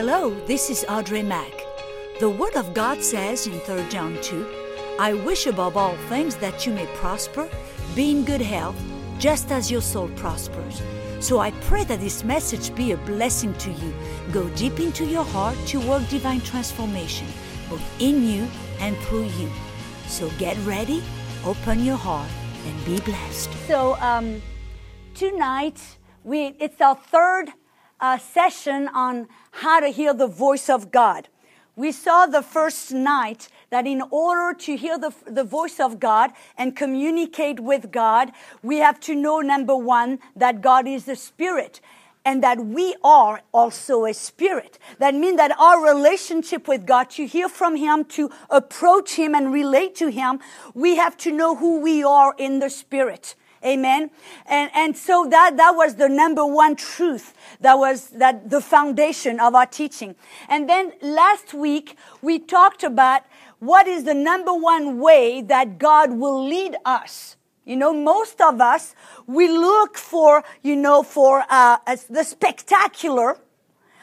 Hello, this is Audrey Mack. The Word of God says in 3 John 2 I wish above all things that you may prosper, be in good health, just as your soul prospers. So I pray that this message be a blessing to you, go deep into your heart to work divine transformation, both in you and through you. So get ready, open your heart, and be blessed. So um, tonight we it's our third uh, session on how to hear the voice of God. We saw the first night that in order to hear the, the voice of God and communicate with God, we have to know number one, that God is a spirit and that we are also a spirit. That means that our relationship with God, to hear from Him, to approach Him and relate to Him, we have to know who we are in the spirit. Amen. And, and so that, that was the number one truth. That was that the foundation of our teaching. And then last week we talked about what is the number one way that God will lead us. You know, most of us, we look for, you know, for uh, the spectacular,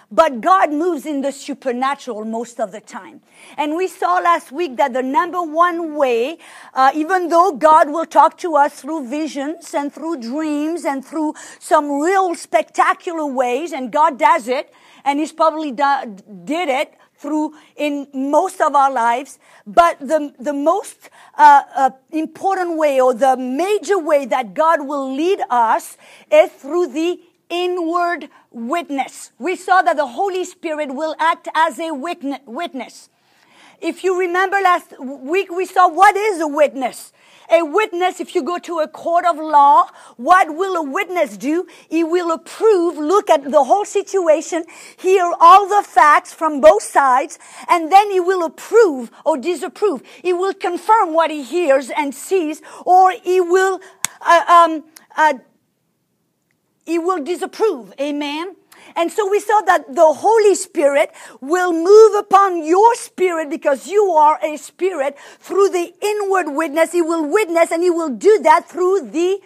but God moves in the supernatural most of the time. And we saw last week that the number one way, uh, even though God will talk to us through visions and through dreams and through some real spectacular ways, and God does it, and He's probably do- did it through in most of our lives. But the, the most uh, uh, important way or the major way that God will lead us is through the inward witness. We saw that the Holy Spirit will act as a witness. If you remember last week, we saw what is a witness. A witness, if you go to a court of law, what will a witness do? He will approve, look at the whole situation, hear all the facts from both sides, and then he will approve or disapprove. He will confirm what he hears and sees, or he will uh, um, uh, he will disapprove. Amen. And so we saw that the Holy Spirit will move upon your spirit because you are a spirit through the inward witness. He will witness and he will do that through the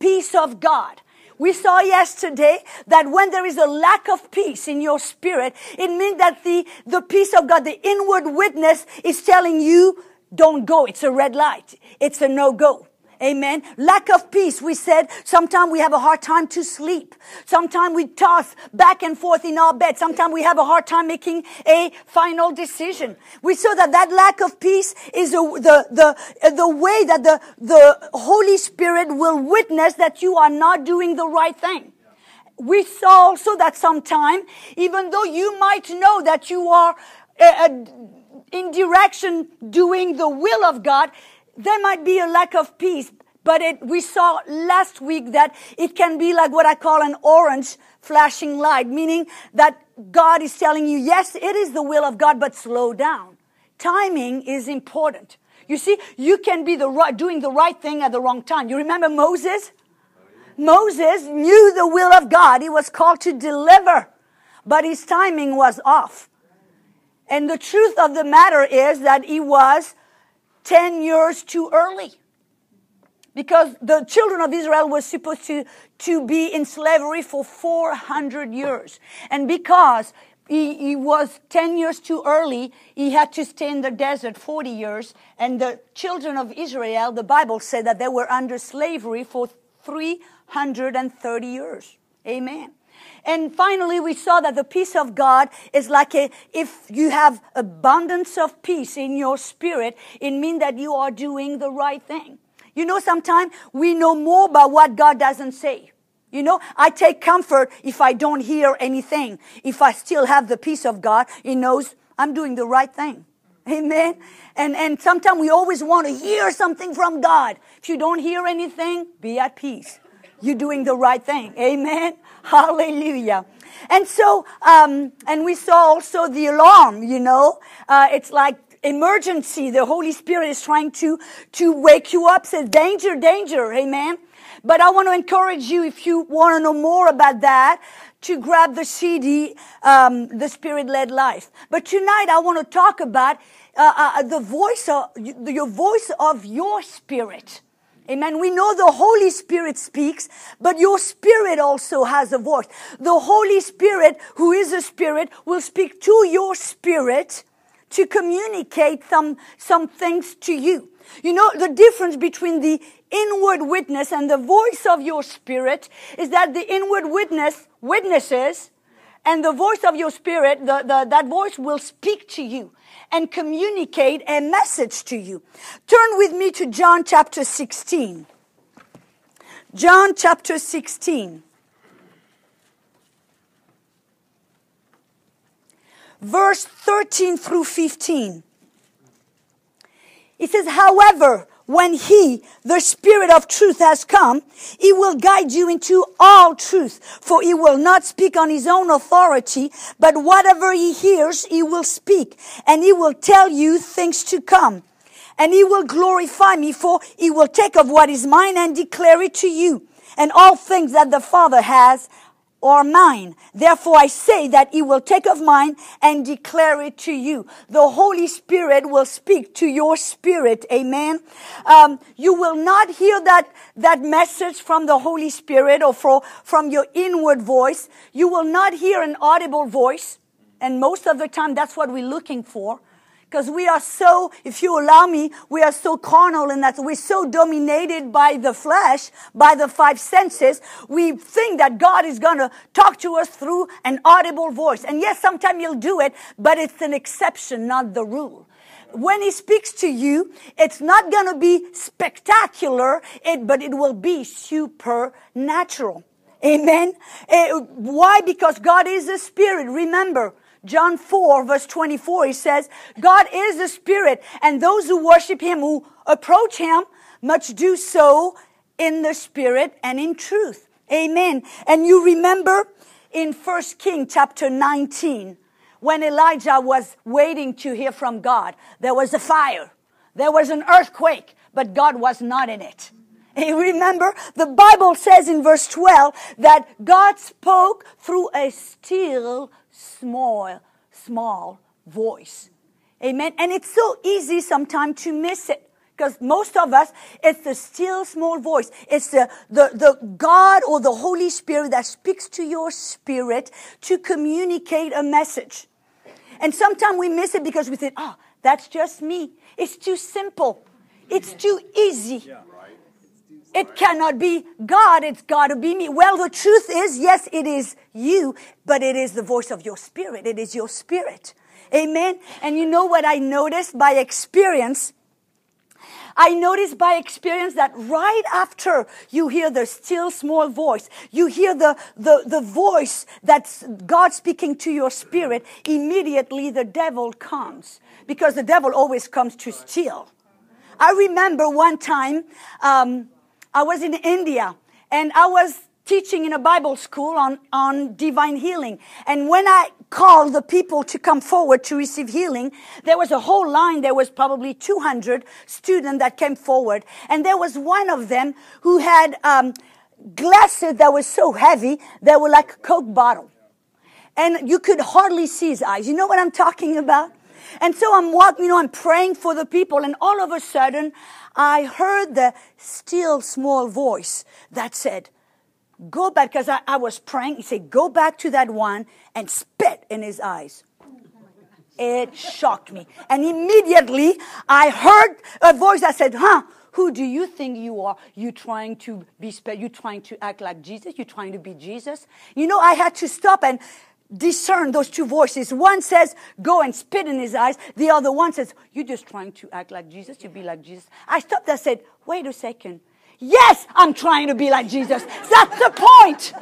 peace of God. We saw yesterday that when there is a lack of peace in your spirit, it means that the, the peace of God, the inward witness is telling you, don't go. It's a red light. It's a no go. Amen. Lack of peace. We said sometimes we have a hard time to sleep. Sometimes we toss back and forth in our bed. Sometimes we have a hard time making a final decision. We saw that that lack of peace is the, the, the, the way that the, the Holy Spirit will witness that you are not doing the right thing. We saw also that sometimes, even though you might know that you are uh, uh, in direction doing the will of God, there might be a lack of peace, but it, we saw last week that it can be like what I call an orange flashing light, meaning that God is telling you, yes, it is the will of God, but slow down. Timing is important. You see, you can be the right, doing the right thing at the wrong time. You remember Moses? Moses knew the will of God. He was called to deliver, but his timing was off. And the truth of the matter is that he was 10 years too early. Because the children of Israel were supposed to, to be in slavery for 400 years. And because he, he, was 10 years too early. He had to stay in the desert 40 years. And the children of Israel, the Bible said that they were under slavery for 330 years. Amen. And finally, we saw that the peace of God is like a, if you have abundance of peace in your spirit, it means that you are doing the right thing. You know, sometimes we know more about what God doesn't say. You know, I take comfort if I don't hear anything. If I still have the peace of God, He knows I'm doing the right thing. Amen. And, and sometimes we always want to hear something from God. If you don't hear anything, be at peace. You're doing the right thing. Amen. Hallelujah. And so, um, and we saw also the alarm, you know, uh, it's like emergency. The Holy Spirit is trying to, to wake you up, says danger, danger. Amen. But I want to encourage you, if you want to know more about that, to grab the CD, um, The Spirit-Led Life. But tonight I want to talk about uh, uh, the voice of, your voice of your spirit. Amen. We know the Holy Spirit speaks, but your spirit also has a voice. The Holy Spirit, who is a spirit, will speak to your spirit to communicate some, some things to you. You know, the difference between the inward witness and the voice of your spirit is that the inward witness witnesses and the voice of your spirit, the, the, that voice will speak to you and communicate a message to you. Turn with me to John chapter 16. John chapter 16. Verse 13 through 15. It says, however, when he, the spirit of truth has come, he will guide you into all truth, for he will not speak on his own authority, but whatever he hears, he will speak, and he will tell you things to come. And he will glorify me, for he will take of what is mine and declare it to you. And all things that the Father has or mine. Therefore I say that he will take of mine and declare it to you. The Holy Spirit will speak to your spirit. Amen. Um, you will not hear that, that message from the Holy Spirit or from, from your inward voice. You will not hear an audible voice. And most of the time that's what we're looking for. Because we are so, if you allow me, we are so carnal in that we're so dominated by the flesh, by the five senses. We think that God is going to talk to us through an audible voice. And yes, sometimes he'll do it, but it's an exception, not the rule when he speaks to you, it's not going to be spectacular, it, but it will be supernatural. Amen. Uh, why? Because God is a spirit. Remember, John 4 verse 24, he says, God is the spirit and those who worship him, who approach him, must do so in the spirit and in truth. Amen. And you remember in 1 King chapter 19, when Elijah was waiting to hear from God, there was a fire. There was an earthquake, but God was not in it. You remember, the Bible says in verse 12 that God spoke through a still small, small voice. Amen. And it's so easy sometimes to miss it. Because most of us, it's the still small voice. It's the, the, the God or the Holy Spirit that speaks to your spirit to communicate a message. And sometimes we miss it because we think, oh, that's just me. It's too simple. It's too easy. Yeah. It cannot be God, it's got to be me. Well, the truth is, yes, it is you, but it is the voice of your spirit. It is your spirit. Amen. And you know what I noticed by experience? I noticed by experience that right after you hear the still small voice, you hear the, the, the voice that's God speaking to your spirit, immediately the devil comes. Because the devil always comes to steal. I remember one time, um, I was in India and I was teaching in a Bible school on, on divine healing. And when I called the people to come forward to receive healing, there was a whole line. There was probably 200 students that came forward. And there was one of them who had um, glasses that were so heavy, they were like a Coke bottle. And you could hardly see his eyes. You know what I'm talking about? And so I'm walking, you know, I'm praying for the people, and all of a sudden, I heard the still small voice that said, Go back, because I, I was praying. He said, Go back to that one and spit in his eyes. It shocked me. And immediately I heard a voice that said, Huh? Who do you think you are? You trying to be you trying to act like Jesus? You trying to be Jesus? You know, I had to stop and discern those two voices. One says, go and spit in his eyes. The other one says, you're just trying to act like Jesus, to be like Jesus. I stopped and said, wait a second. Yes, I'm trying to be like Jesus. That's the point.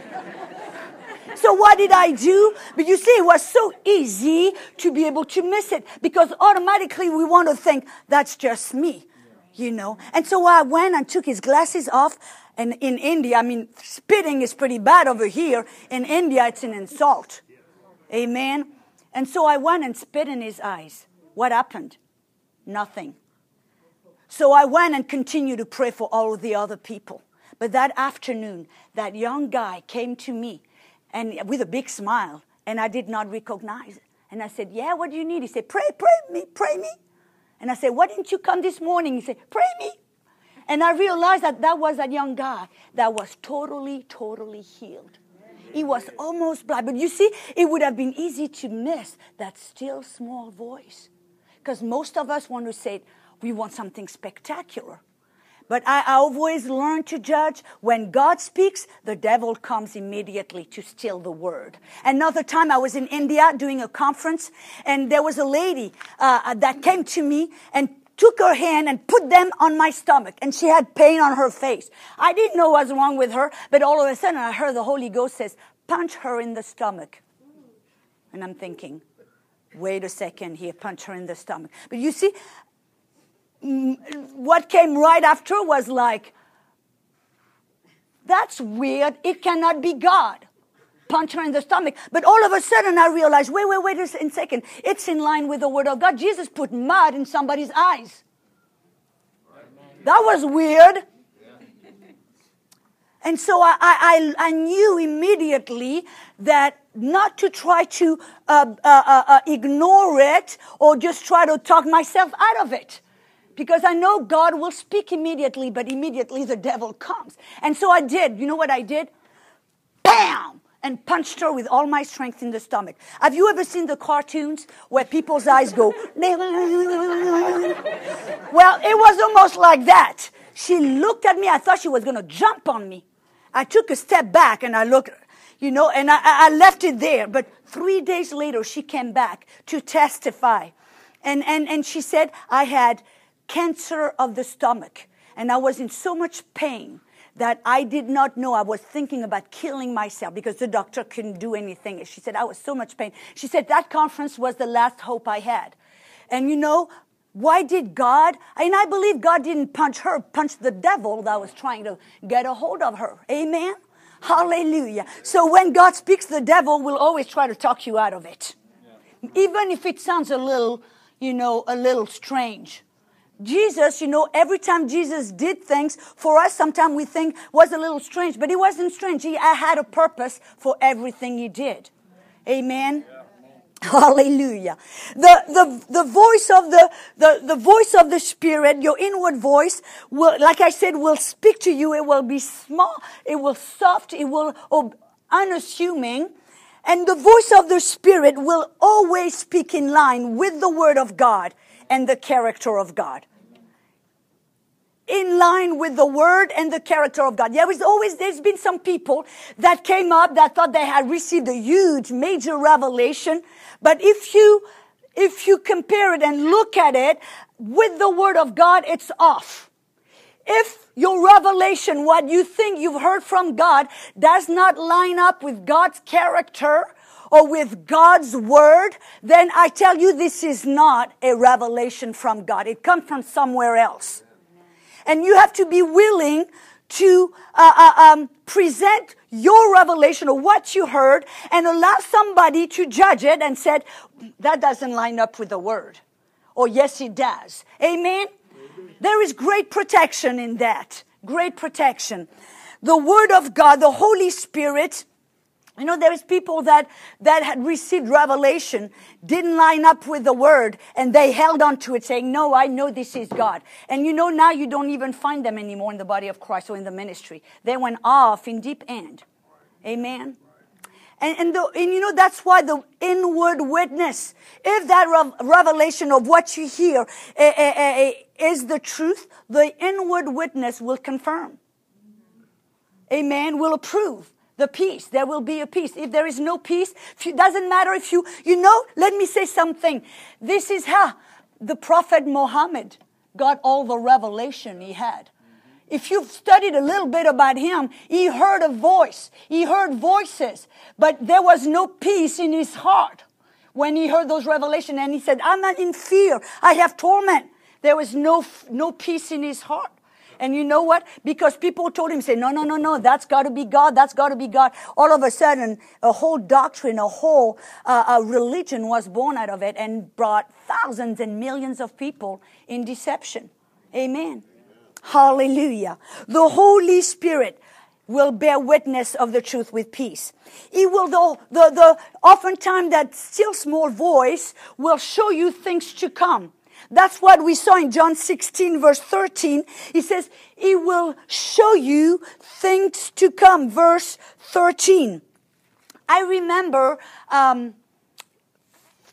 So what did I do? But you see, it was so easy to be able to miss it because automatically we want to think that's just me, you know. And so I went and took his glasses off. And in India, I mean, spitting is pretty bad over here. In India, it's an insult. Amen. And so I went and spit in his eyes. What happened? Nothing. So I went and continued to pray for all of the other people. But that afternoon, that young guy came to me and with a big smile, and I did not recognize. And I said, Yeah, what do you need? He said, Pray, pray me, pray me. And I said, Why didn't you come this morning? He said, Pray me. And I realized that that was that young guy that was totally, totally healed. He was almost blind. But you see, it would have been easy to miss that still small voice. Because most of us want to say, we want something spectacular. But I, I always learn to judge when God speaks, the devil comes immediately to steal the word. Another time I was in India doing a conference and there was a lady uh, that came to me and took her hand and put them on my stomach and she had pain on her face. I didn't know what was wrong with her, but all of a sudden I heard the Holy Ghost says, punch her in the stomach. And I'm thinking, wait a second here, punch her in the stomach. But you see, what came right after was like, that's weird. It cannot be God. Punch her in the stomach. But all of a sudden I realized, wait, wait, wait a second. It's in line with the word of God. Jesus put mud in somebody's eyes. That was weird. And so I, I, I knew immediately that not to try to uh, uh, uh, uh ignore it or just try to talk myself out of it because I know God will speak immediately, but immediately the devil comes. And so I did. You know what I did? Bam! And punched her with all my strength in the stomach. Have you ever seen the cartoons where people's eyes go? well, it was almost like that. She looked at me. I thought she was going to jump on me. I took a step back and I looked, you know, and I, I left it there. But three days later, she came back to testify. And, and, and she said, I had cancer of the stomach. And I was in so much pain that I did not know. I was thinking about killing myself because the doctor couldn't do anything. She said, I was so much pain. She said, that conference was the last hope I had. And you know, why did God, and I believe God didn't punch her, punch the devil that was trying to get a hold of her. Amen? Hallelujah. So when God speaks, the devil will always try to talk you out of it. Yeah. Even if it sounds a little, you know, a little strange. Jesus, you know, every time Jesus did things, for us, sometimes we think was a little strange, but it wasn't strange. He uh, had a purpose for everything he did. Amen. Yeah. Hallelujah. The, the, the voice of the, the, the voice of the Spirit, your inward voice will, like I said, will speak to you. It will be small. It will soft. It will unassuming. And the voice of the Spirit will always speak in line with the Word of God and the character of God. In line with the word and the character of God. There was always, there's been some people that came up that thought they had received a huge, major revelation. But if you, if you compare it and look at it with the word of God, it's off. If your revelation, what you think you've heard from God, does not line up with God's character, or with God's word, then I tell you this is not a revelation from God. It comes from somewhere else. And you have to be willing to uh, uh, um, present your revelation of what you heard and allow somebody to judge it and said, that doesn't line up with the word. Or yes, it does. Amen? There is great protection in that. Great protection. The word of God, the Holy Spirit, you know, there is people that, that had received revelation, didn't line up with the word, and they held on to it saying, no, I know this is God. And you know, now you don't even find them anymore in the body of Christ or in the ministry. They went off in deep end. Amen. And, and, the, and you know, that's why the inward witness, if that re- revelation of what you hear eh, eh, eh, is the truth, the inward witness will confirm. Amen. Will approve the peace. There will be a peace. If there is no peace, it doesn't matter if you, you know, let me say something. This is how the Prophet Muhammad got all the revelation he had. If you've studied a little bit about him, he heard a voice. He heard voices, but there was no peace in his heart when he heard those revelations. And he said, I'm not in fear. I have torment. There was no, no peace in his heart. And you know what? Because people told him, say, no, no, no, no, that's got to be God. That's got to be God. All of a sudden, a whole doctrine, a whole uh, a religion was born out of it and brought thousands and millions of people in deception. Amen. Amen. Hallelujah. The Holy Spirit will bear witness of the truth with peace. He will, the, the, the, oftentimes that still small voice will show you things to come. That's what we saw in John 16 verse 13. He says, He will show you things to come. Verse 13. I remember um,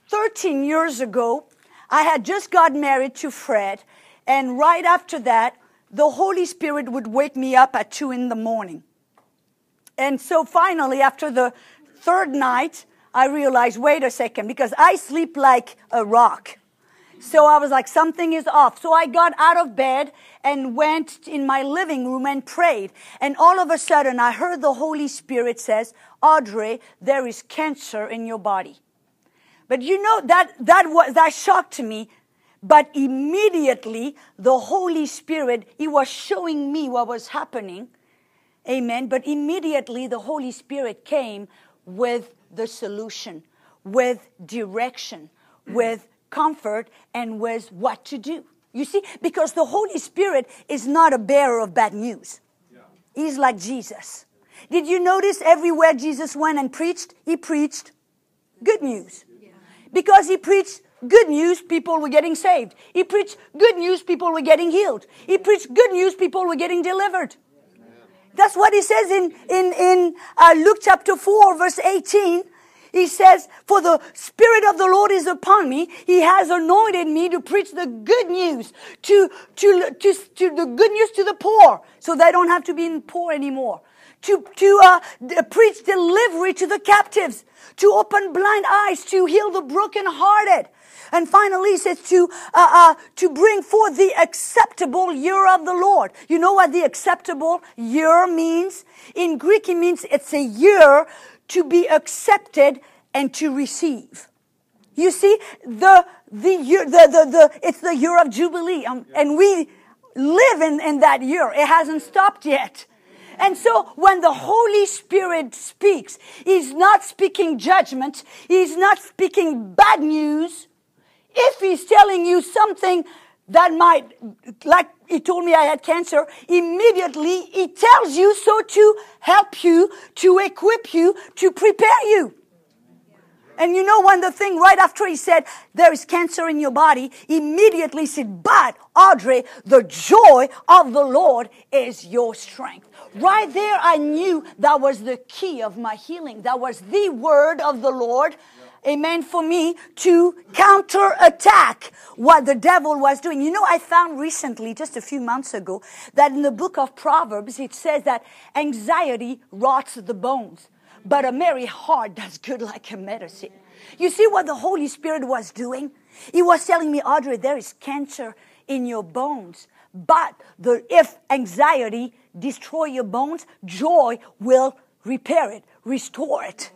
13 years ago, I had just got married to Fred, and right after that, the Holy Spirit would wake me up at 2 in the morning. And so finally, after the third night, I realized, wait a second, because I sleep like a rock. So I was like, something is off. So I got out of bed and went in my living room and prayed. And all of a sudden, I heard the Holy Spirit says, Audrey, there is cancer in your body. But you know, that, that was, that shocked me. But immediately, the Holy Spirit, He was showing me what was happening. Amen. But immediately, the Holy Spirit came with the solution, with direction, with comfort, and with what to do. You see, because the Holy Spirit is not a bearer of bad news. Yeah. He's like Jesus. Did you notice everywhere Jesus went and preached, he preached good news. Because he preached good news, people were getting saved. He preached good news, people were getting healed. He preached good news, people were getting delivered. That's what he says in, in, in uh, Luke chapter 4, verse 18. He says, For the Spirit of the Lord is upon me. He has anointed me to preach the good news, to, to, to, to the good news to the poor, so they don't have to be poor anymore. To, to uh, d- preach delivery to the captives, to open blind eyes, to heal the brokenhearted. And finally, he says to, uh, uh, to bring forth the acceptable year of the Lord. You know what the acceptable year means? In Greek, it means it's a year to be accepted and to receive. You see, the, the year, the, the, the, it's the year of Jubilee. Um, and we live in, in that year. It hasn't stopped yet. And so when the Holy Spirit speaks, He's not speaking judgment. He's not speaking bad news. If He's telling you something that might, like he told me I had cancer, immediately he tells you so to help you, to equip you, to prepare you. And you know when the thing right after he said, there is cancer in your body, immediately said, but Audrey, the joy of the Lord is your strength. Right there, I knew that was the key of my healing. That was the word of the Lord amen, for me to counterattack what the devil was doing. You know, I found recently, just a few months ago, that in the book of Proverbs, it says that anxiety rots the bones, but a merry heart does good like a medicine. You see what the Holy Spirit was doing? He was telling me, Audrey, there is cancer in your bones. But the, if anxiety destroy your bones, joy will repair it, restore it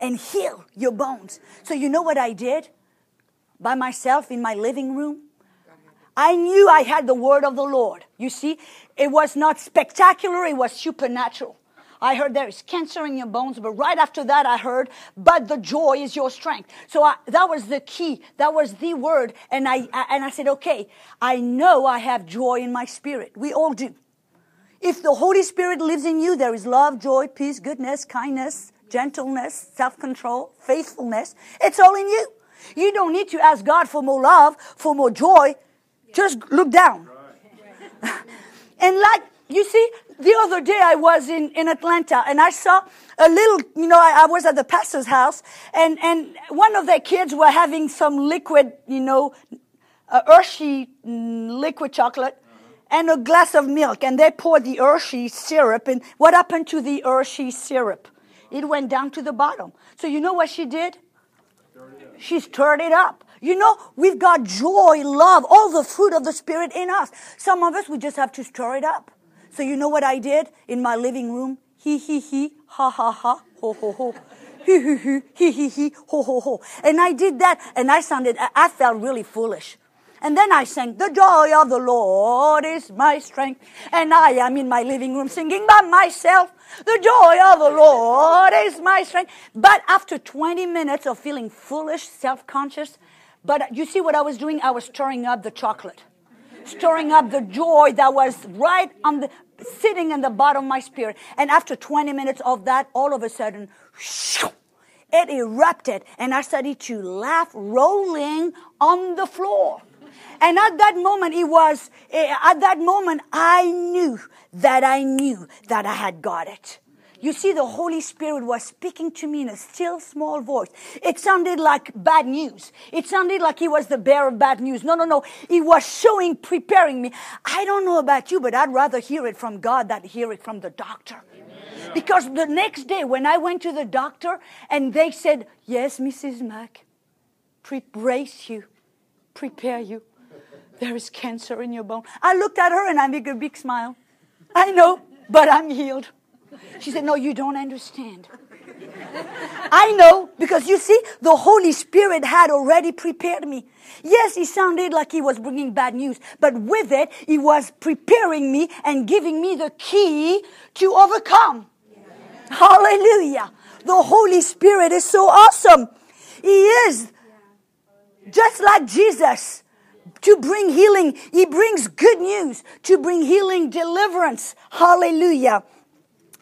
and heal your bones. So, you know what I did? By myself in my living room? I knew I had the word of the Lord. You see, it was not spectacular, it was supernatural. I heard there is cancer in your bones, but right after that I heard, but the joy is your strength. So I, that was the key. That was the word. And I, I, and I said, okay, I know I have joy in my spirit. We all do. If the Holy Spirit lives in you, there is love, joy, peace, goodness, kindness, gentleness, self control, faithfulness. It's all in you. You don't need to ask God for more love, for more joy. Just look down. and like, you see, the other day I was in, in Atlanta and I saw a little, you know, I, I was at the pastor's house and, and one of their kids were having some liquid, you know, a Hershey mm, liquid chocolate and a glass of milk and they poured the Hershey syrup and what happened to the Hershey syrup? It went down to the bottom. So you know what she did? She stirred it up. You know, we've got joy, love, all the fruit of the Spirit in us. Some of us, we just have to stir it up. So you know what I did in my living room? He, he, he, ha, ha, ha, ho, ho, ho. He, he, he, he, he, he, ho, ho, ho. And I did that and I sounded, I felt really foolish. And then I sang, The joy of the Lord is my strength. And I am in my living room singing by myself. The joy of the Lord is my strength. But after 20 minutes of feeling foolish, self conscious, but you see what I was doing? I was stirring up the chocolate, stirring up the joy that was right on the, sitting in the bottom of my spirit. And after 20 minutes of that, all of a sudden, it erupted and I started to laugh, rolling on the floor. And at that moment, it was, eh, at that moment, I knew that I knew that I had got it. You see, the Holy Spirit was speaking to me in a still small voice. It sounded like bad news. It sounded like he was the bearer of bad news. No, no, no. He was showing, preparing me. I don't know about you, but I'd rather hear it from God than hear it from the doctor. Because the next day, when I went to the doctor and they said, Yes, Mrs. Mack, brace you, prepare you. There is cancer in your bone. I looked at her and I made a big smile. I know, but I'm healed. She said, No, you don't understand. I know because you see, the Holy Spirit had already prepared me. Yes, he sounded like he was bringing bad news, but with it, he was preparing me and giving me the key to overcome. Yeah. Hallelujah. The Holy Spirit is so awesome. He is just like Jesus to bring healing. He brings good news to bring healing, deliverance. Hallelujah.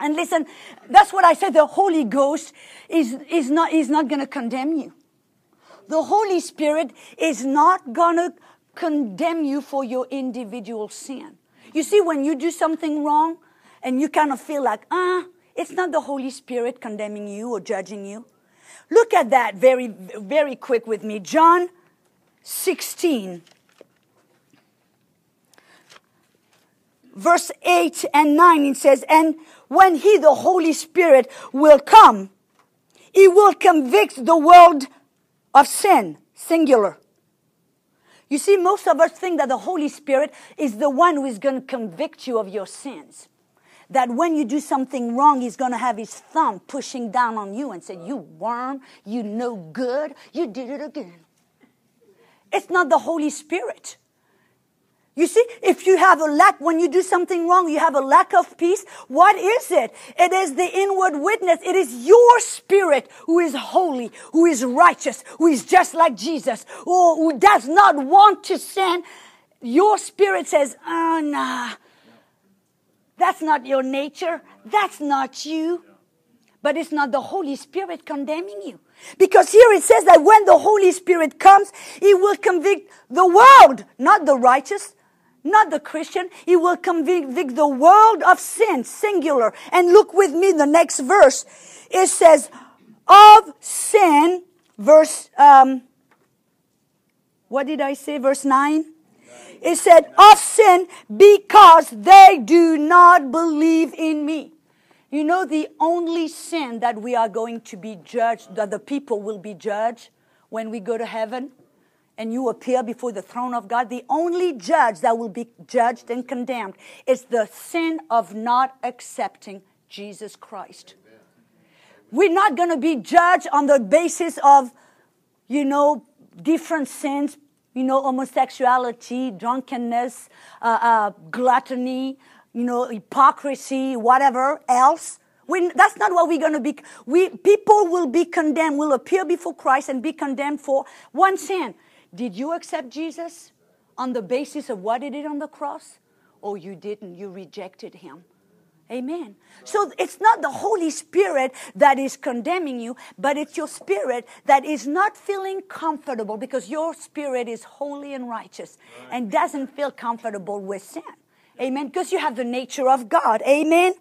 And listen, that's what I said. The Holy Ghost is, is not, is not going to condemn you. The Holy Spirit is not going to condemn you for your individual sin. You see, when you do something wrong and you kind of feel like, ah, it's not the Holy Spirit condemning you or judging you. Look at that very, very quick with me. John 16. Verse 8 and 9, it says, And when He, the Holy Spirit, will come, He will convict the world of sin, singular. You see, most of us think that the Holy Spirit is the one who is going to convict you of your sins. That when you do something wrong, he's going to have his thumb pushing down on you and say, You worm, you no good, you did it again. It's not the Holy Spirit. You see, if you have a lack, when you do something wrong, you have a lack of peace. What is it? It is the inward witness. It is your spirit who is holy, who is righteous, who is just like Jesus, who, does not want to sin. Your spirit says, oh, nah, that's not your nature. That's not you. But it's not the Holy Spirit condemning you. Because here it says that when the Holy Spirit comes, He will convict the world, not the righteous, not the Christian. He will convict the world of sin, singular. And look with me the next verse. It says, of sin, verse, um, what did I say? Verse 9? It said, of sin because they do not believe in me. You know, the only sin that we are going to be judged, that the people will be judged when we go to heaven and you appear before the throne of God, the only judge that will be judged and condemned is the sin of not accepting Jesus Christ. Amen. We're not going to be judged on the basis of, you know, different sins, you know, homosexuality, drunkenness, uh, uh, gluttony, you know, hypocrisy, whatever else. We, that's not what we're going to be. We, people will be condemned, will appear before Christ and be condemned for one sin. Did you accept Jesus on the basis of what he did on the cross? Or you didn't, you rejected him. Amen. So it's not the Holy Spirit that is condemning you, but it's your spirit that is not feeling comfortable because your spirit is holy and righteous and doesn't feel comfortable with sin. Amen. Because you have the nature of God. Amen.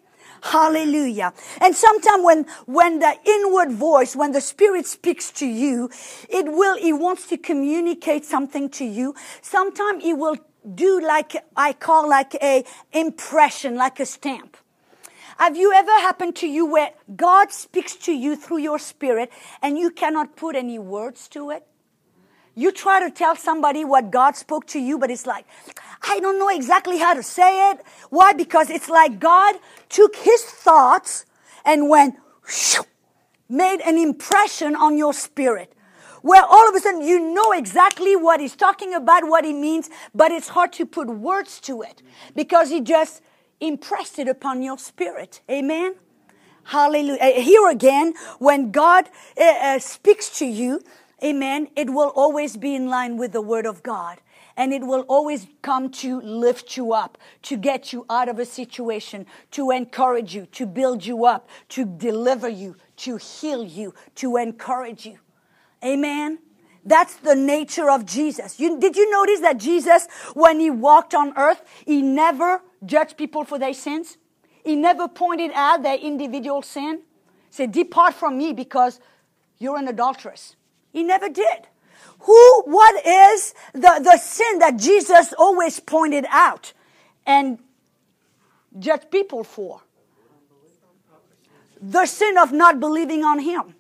Hallelujah. And sometimes when, when the inward voice, when the spirit speaks to you, it will, it wants to communicate something to you. Sometimes it will do like I call like a impression, like a stamp. Have you ever happened to you where God speaks to you through your spirit and you cannot put any words to it? You try to tell somebody what God spoke to you, but it's like, I don't know exactly how to say it. Why? Because it's like God took his thoughts and went, made an impression on your spirit. Where all of a sudden you know exactly what he's talking about, what he means, but it's hard to put words to it because he just impressed it upon your spirit. Amen? Hallelujah. Uh, here again, when God uh, speaks to you, amen, it will always be in line with the word of God. And it will always come to lift you up, to get you out of a situation, to encourage you, to build you up, to deliver you, to heal you, to encourage you. Amen. That's the nature of Jesus. You, did you notice that Jesus, when he walked on earth, he never judged people for their sins? He never pointed out their individual sin. He said, Depart from me because you're an adulteress. He never did. Who, what is the, the sin that Jesus always pointed out and judged people for? The sin of not believing on him.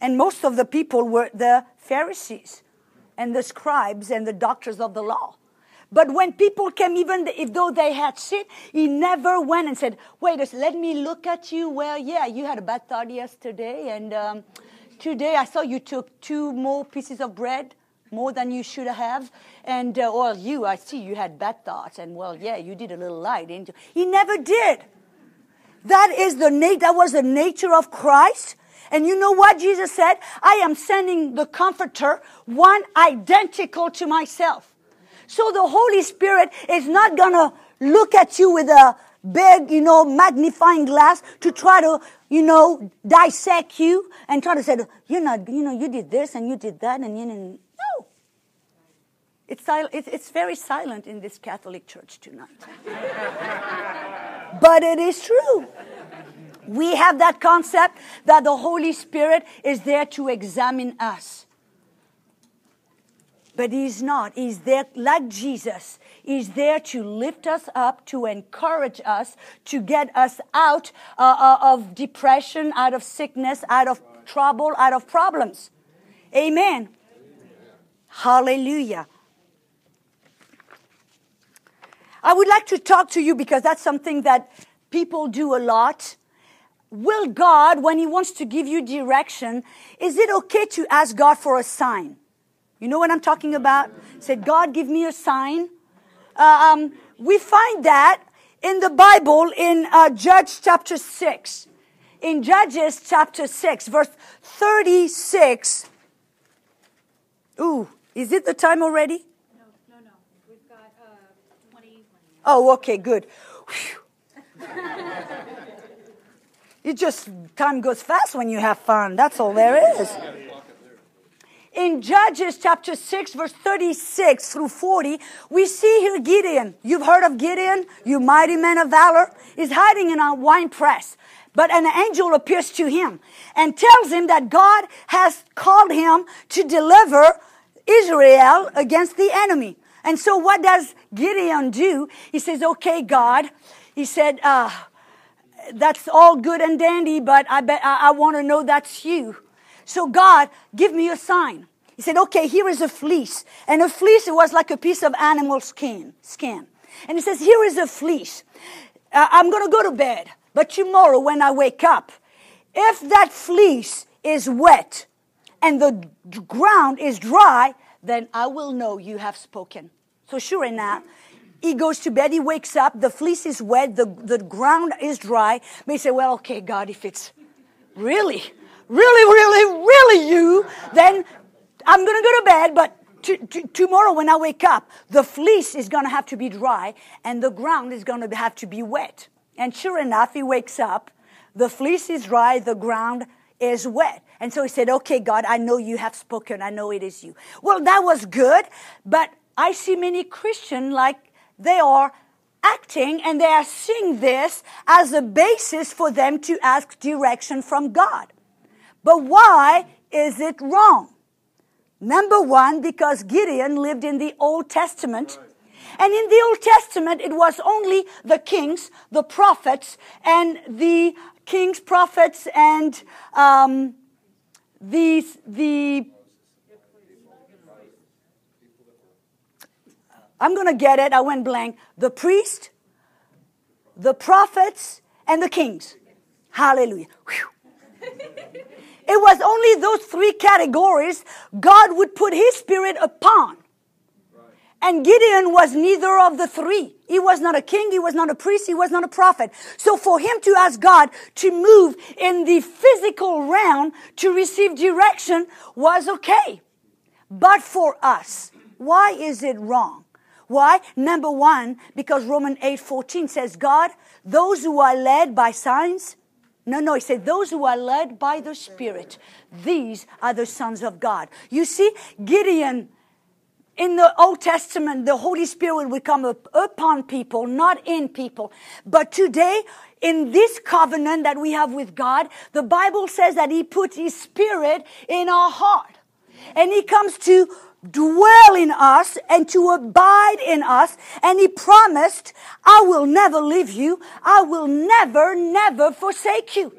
And most of the people were the Pharisees and the scribes and the doctors of the law. But when people came, even if though they had sinned, he never went and said, "Wait, let me look at you." Well, yeah, you had a bad thought yesterday, and um, today I saw you took two more pieces of bread, more than you should have, and uh, well, you, I see you had bad thoughts, and well, yeah, you did a little lie, didn't you? He never did. That is the na- That was the nature of Christ. And you know what Jesus said? I am sending the Comforter, one identical to myself. So the Holy Spirit is not gonna look at you with a big, you know, magnifying glass to try to, you know, dissect you and try to say, you're not, you know, you did this and you did that and you didn't. No. It's, it's very silent in this Catholic church tonight. but it is true. We have that concept that the Holy Spirit is there to examine us. But He's not. He's there, like Jesus, He's there to lift us up, to encourage us, to get us out uh, uh, of depression, out of sickness, out of trouble, out of problems. Amen. Hallelujah. I would like to talk to you because that's something that people do a lot will God, when He wants to give you direction, is it okay to ask God for a sign? You know what I'm talking about? Said, God, give me a sign. Uh, um, we find that in the Bible in uh, Judge chapter 6. In Judges chapter 6, verse 36. Ooh, is it the time already? No, no, no. We've got uh, 20. Oh, okay, good. It just, time goes fast when you have fun. That's all there is. In Judges chapter 6, verse 36 through 40, we see here Gideon. You've heard of Gideon, you mighty man of valor. is hiding in a wine press. But an angel appears to him and tells him that God has called him to deliver Israel against the enemy. And so what does Gideon do? He says, okay, God. He said, uh, that's all good and dandy, but I bet I, I want to know that's you. So God, give me a sign. He said, okay, here is a fleece. And a fleece, was like a piece of animal skin, skin. And he says, here is a fleece. Uh, I'm going to go to bed. But tomorrow when I wake up, if that fleece is wet and the ground is dry, then I will know you have spoken. So sure enough, he goes to bed, he wakes up, the fleece is wet, the, the ground is dry. He say, well, okay, God, if it's really, really, really, really you, then I'm going to go to bed, but T- t- tomorrow when I wake up, the fleece is going to have to be dry and the ground is going to have to be wet. And sure enough, he wakes up, the fleece is dry, the ground is wet. And so he said, okay, God, I know you have spoken. I know it is you. Well, that was good, but I see many Christians like they are acting and they are seeing this as a basis for them to ask direction from God. But why is it wrong? Number one, because Gideon lived in the Old Testament. And in the Old Testament, it was only the kings, the prophets, and the kings, prophets, and um, the, the I'm going to get it. I went blank. The priest, the prophets, and the kings. Hallelujah. it was only those three categories God would put his spirit upon. And Gideon was neither of the three. He was not a king, he was not a priest, he was not a prophet. So for him to ask God to move in the physical realm to receive direction was okay. But for us, why is it wrong? Why? Number one, because Romans 8 14 says, God, those who are led by signs, No, no, he said, those who are led by the Spirit, these are the sons of God. You see, Gideon, in the Old Testament, the Holy Spirit would come up upon people, not in people. But today, in this covenant that we have with God, the Bible says that He puts His Spirit in our heart. And He comes to dwell in us and to abide in us. And he promised, I will never leave you. I will never, never forsake you.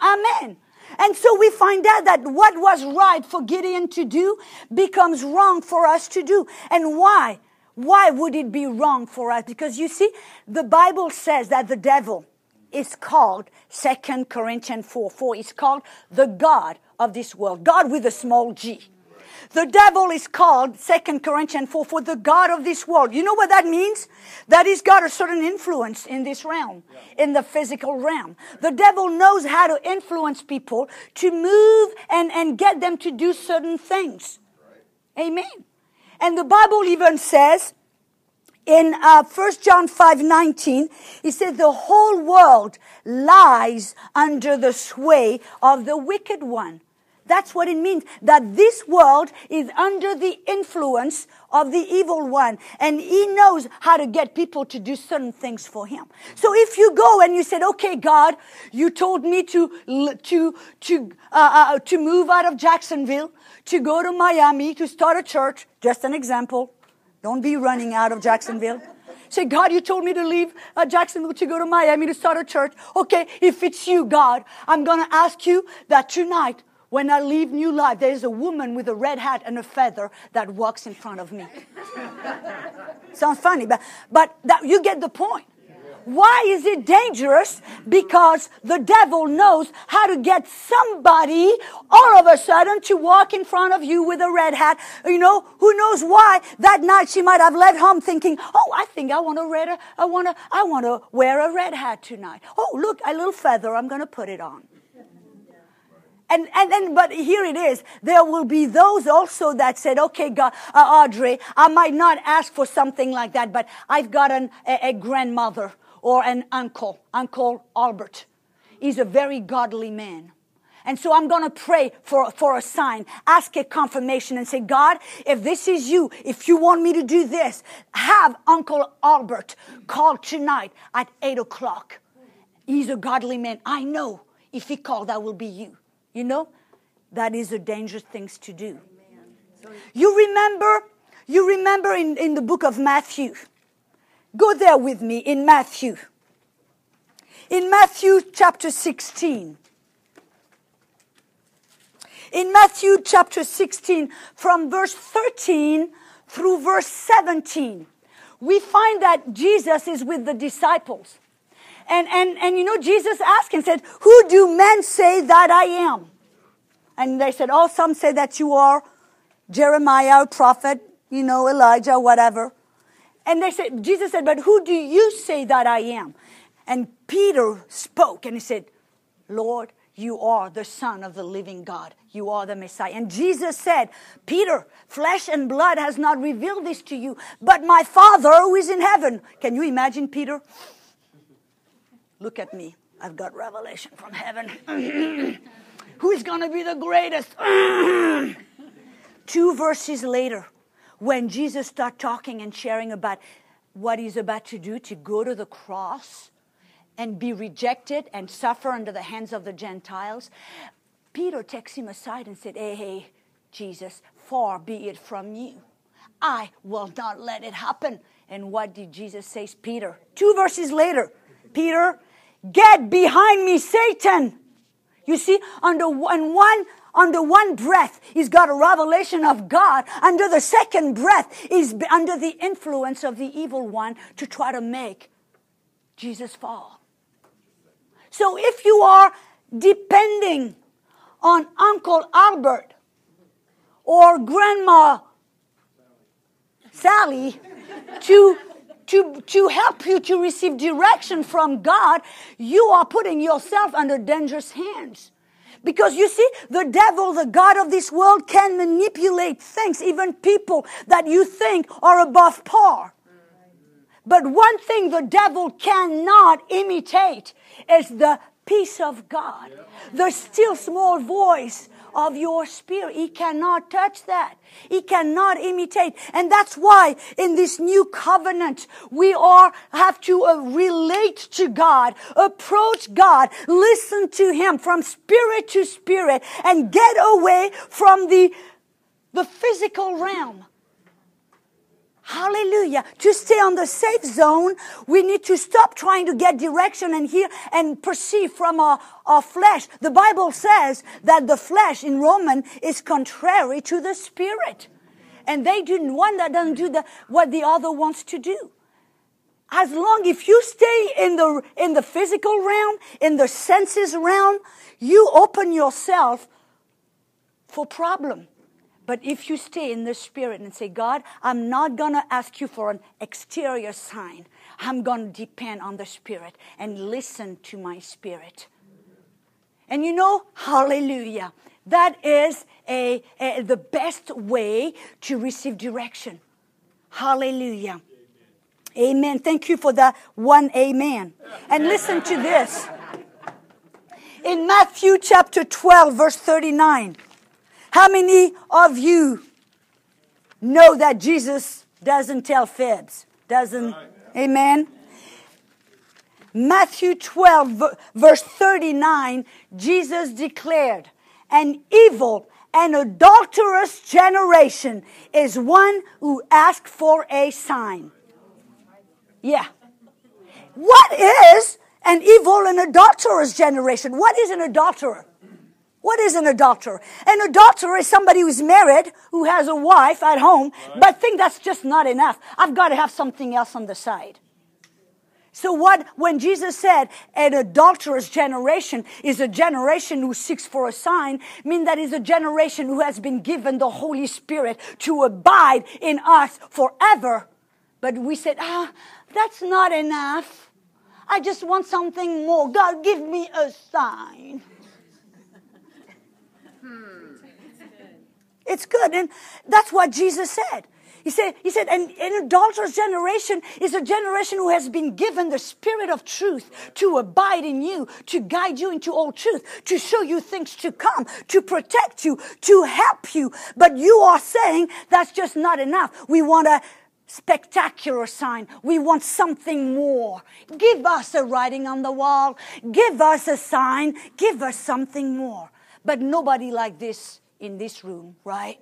Amen. And so we find out that what was right for Gideon to do becomes wrong for us to do. And why? Why would it be wrong for us? Because you see, the Bible says that the devil is called, Second Corinthians 4 4, is called the God of this world. God with a small g. The devil is called, Second Corinthians 4, for the God of this world. You know what that means? That he's got a certain influence in this realm, in the physical realm. The devil knows how to influence people to move and, and get them to do certain things. Amen. And the Bible even says, in uh, 1 John 5 19, he says, The whole world lies under the sway of the wicked one. That's what it means. That this world is under the influence of the evil one. And he knows how to get people to do certain things for him. So if you go and you said, okay, God, you told me to, to, to, uh, uh, to move out of Jacksonville, to go to Miami, to start a church, just an example. Don't be running out of Jacksonville. Say, God, you told me to leave uh, Jacksonville to go to Miami to start a church. Okay, if it's you, God, I'm going to ask you that tonight when I leave New Life, there's a woman with a red hat and a feather that walks in front of me. Sounds funny, but, but that, you get the point. Why is it dangerous? Because the devil knows how to get somebody all of a sudden to walk in front of you with a red hat. You know, who knows why? That night she might have led home thinking, oh, I think I want to red, I want to, I want to wear a red hat tonight. Oh, look, a little feather, I'm going to put it on. And, and, and, but here it is. There will be those also that said, okay, God, uh, Audrey, I might not ask for something like that, but I've got an, a, a grandmother or an uncle, Uncle Albert. He's a very godly man. And so I'm going to pray for, for a sign, ask a confirmation and say, God, if this is you, if you want me to do this, have Uncle Albert call tonight at eight o'clock. He's a godly man. I know if he called, that will be you. You know, that is a dangerous thing to do. You remember, you remember in, in the book of Matthew. Go there with me in Matthew. In Matthew chapter 16. In Matthew chapter 16, from verse 13 through verse 17, we find that Jesus is with the disciples. And, and, and you know, Jesus asked and said, Who do men say that I am? And they said, Oh, some say that you are Jeremiah, prophet, you know, Elijah, whatever. And they said, Jesus said, But who do you say that I am? And Peter spoke and he said, Lord, you are the Son of the living God. You are the Messiah. And Jesus said, Peter, flesh and blood has not revealed this to you, but my Father who is in heaven. Can you imagine Peter? Look at me. I've got revelation from heaven. Who is going to be the greatest? Two verses later, when Jesus starts talking and sharing about what he's about to do to go to the cross and be rejected and suffer under the hands of the Gentiles, Peter takes him aside and said, Hey, hey, Jesus, far be it from you. I will not let it happen. And what did Jesus say? To Peter, two verses later, Peter, Get behind me, Satan. You see, under one, one, under one breath, he's got a revelation of God. Under the second breath, he's under the influence of the evil one to try to make Jesus fall. So if you are depending on Uncle Albert or Grandma Sally to to, to help you to receive direction from God, you are putting yourself under dangerous hands. Because you see, the devil, the God of this world, can manipulate things, even people that you think are above par. But one thing the devil cannot imitate is the peace of God, the still small voice of your spirit. He cannot touch that. He cannot imitate. And that's why in this new covenant, we are, have to uh, relate to God, approach God, listen to Him from spirit to spirit and get away from the, the physical realm. Hallelujah. To stay on the safe zone, we need to stop trying to get direction and hear and perceive from our, our flesh. The Bible says that the flesh in Roman is contrary to the spirit. And they do one that doesn't do the, what the other wants to do. As long if you stay in the in the physical realm, in the senses realm, you open yourself for problem. But if you stay in the spirit and say, God, I'm not going to ask you for an exterior sign. I'm going to depend on the spirit and listen to my spirit. And you know, hallelujah. That is a, a the best way to receive direction. Hallelujah. Amen. amen. Thank you for that one amen. And listen to this. In Matthew chapter 12, verse 39. How many of you know that Jesus doesn't tell fibs? Doesn't, amen? Matthew 12, verse 39, Jesus declared, An evil and adulterous generation is one who asks for a sign. Yeah. What is an evil and adulterous generation? What is an adulterer? What is an adulterer? An adulterer is somebody who's married, who has a wife at home, right. but think that's just not enough. I've got to have something else on the side. So what, when Jesus said an adulterous generation is a generation who seeks for a sign, mean that is a generation who has been given the Holy Spirit to abide in us forever. But we said, ah, that's not enough. I just want something more. God, give me a sign. It's good. And that's what Jesus said. He said, he said, an, an adulterous generation is a generation who has been given the spirit of truth to abide in you, to guide you into all truth, to show you things to come, to protect you, to help you. But you are saying that's just not enough. We want a spectacular sign. We want something more. Give us a writing on the wall. Give us a sign. Give us something more. But nobody like this in this room, right?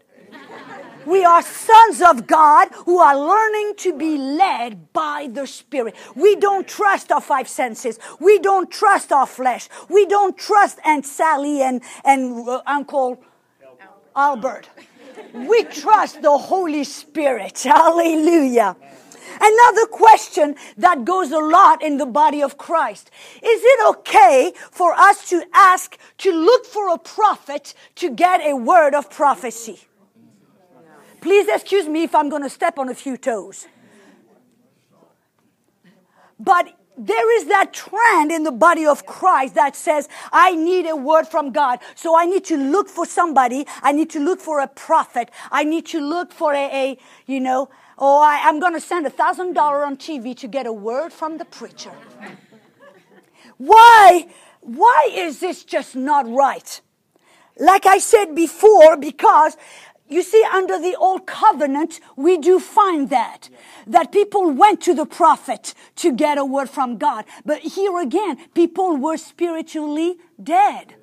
We are sons of God who are learning to be led by the Spirit. We don't trust our five senses. We don't trust our flesh. We don't trust Aunt Sally and, and uh, Uncle Albert. We trust the Holy Spirit. Hallelujah. Another question that goes a lot in the body of Christ. Is it okay for us to ask to look for a prophet to get a word of prophecy? Please excuse me if I'm going to step on a few toes. But there is that trend in the body of Christ that says, I need a word from God. So I need to look for somebody. I need to look for a prophet. I need to look for a, a you know, Oh, I, am going to send a thousand dollar on TV to get a word from the preacher. Why? Why is this just not right? Like I said before, because you see, under the old covenant, we do find that. That people went to the prophet to get a word from God. But here again, people were spiritually dead.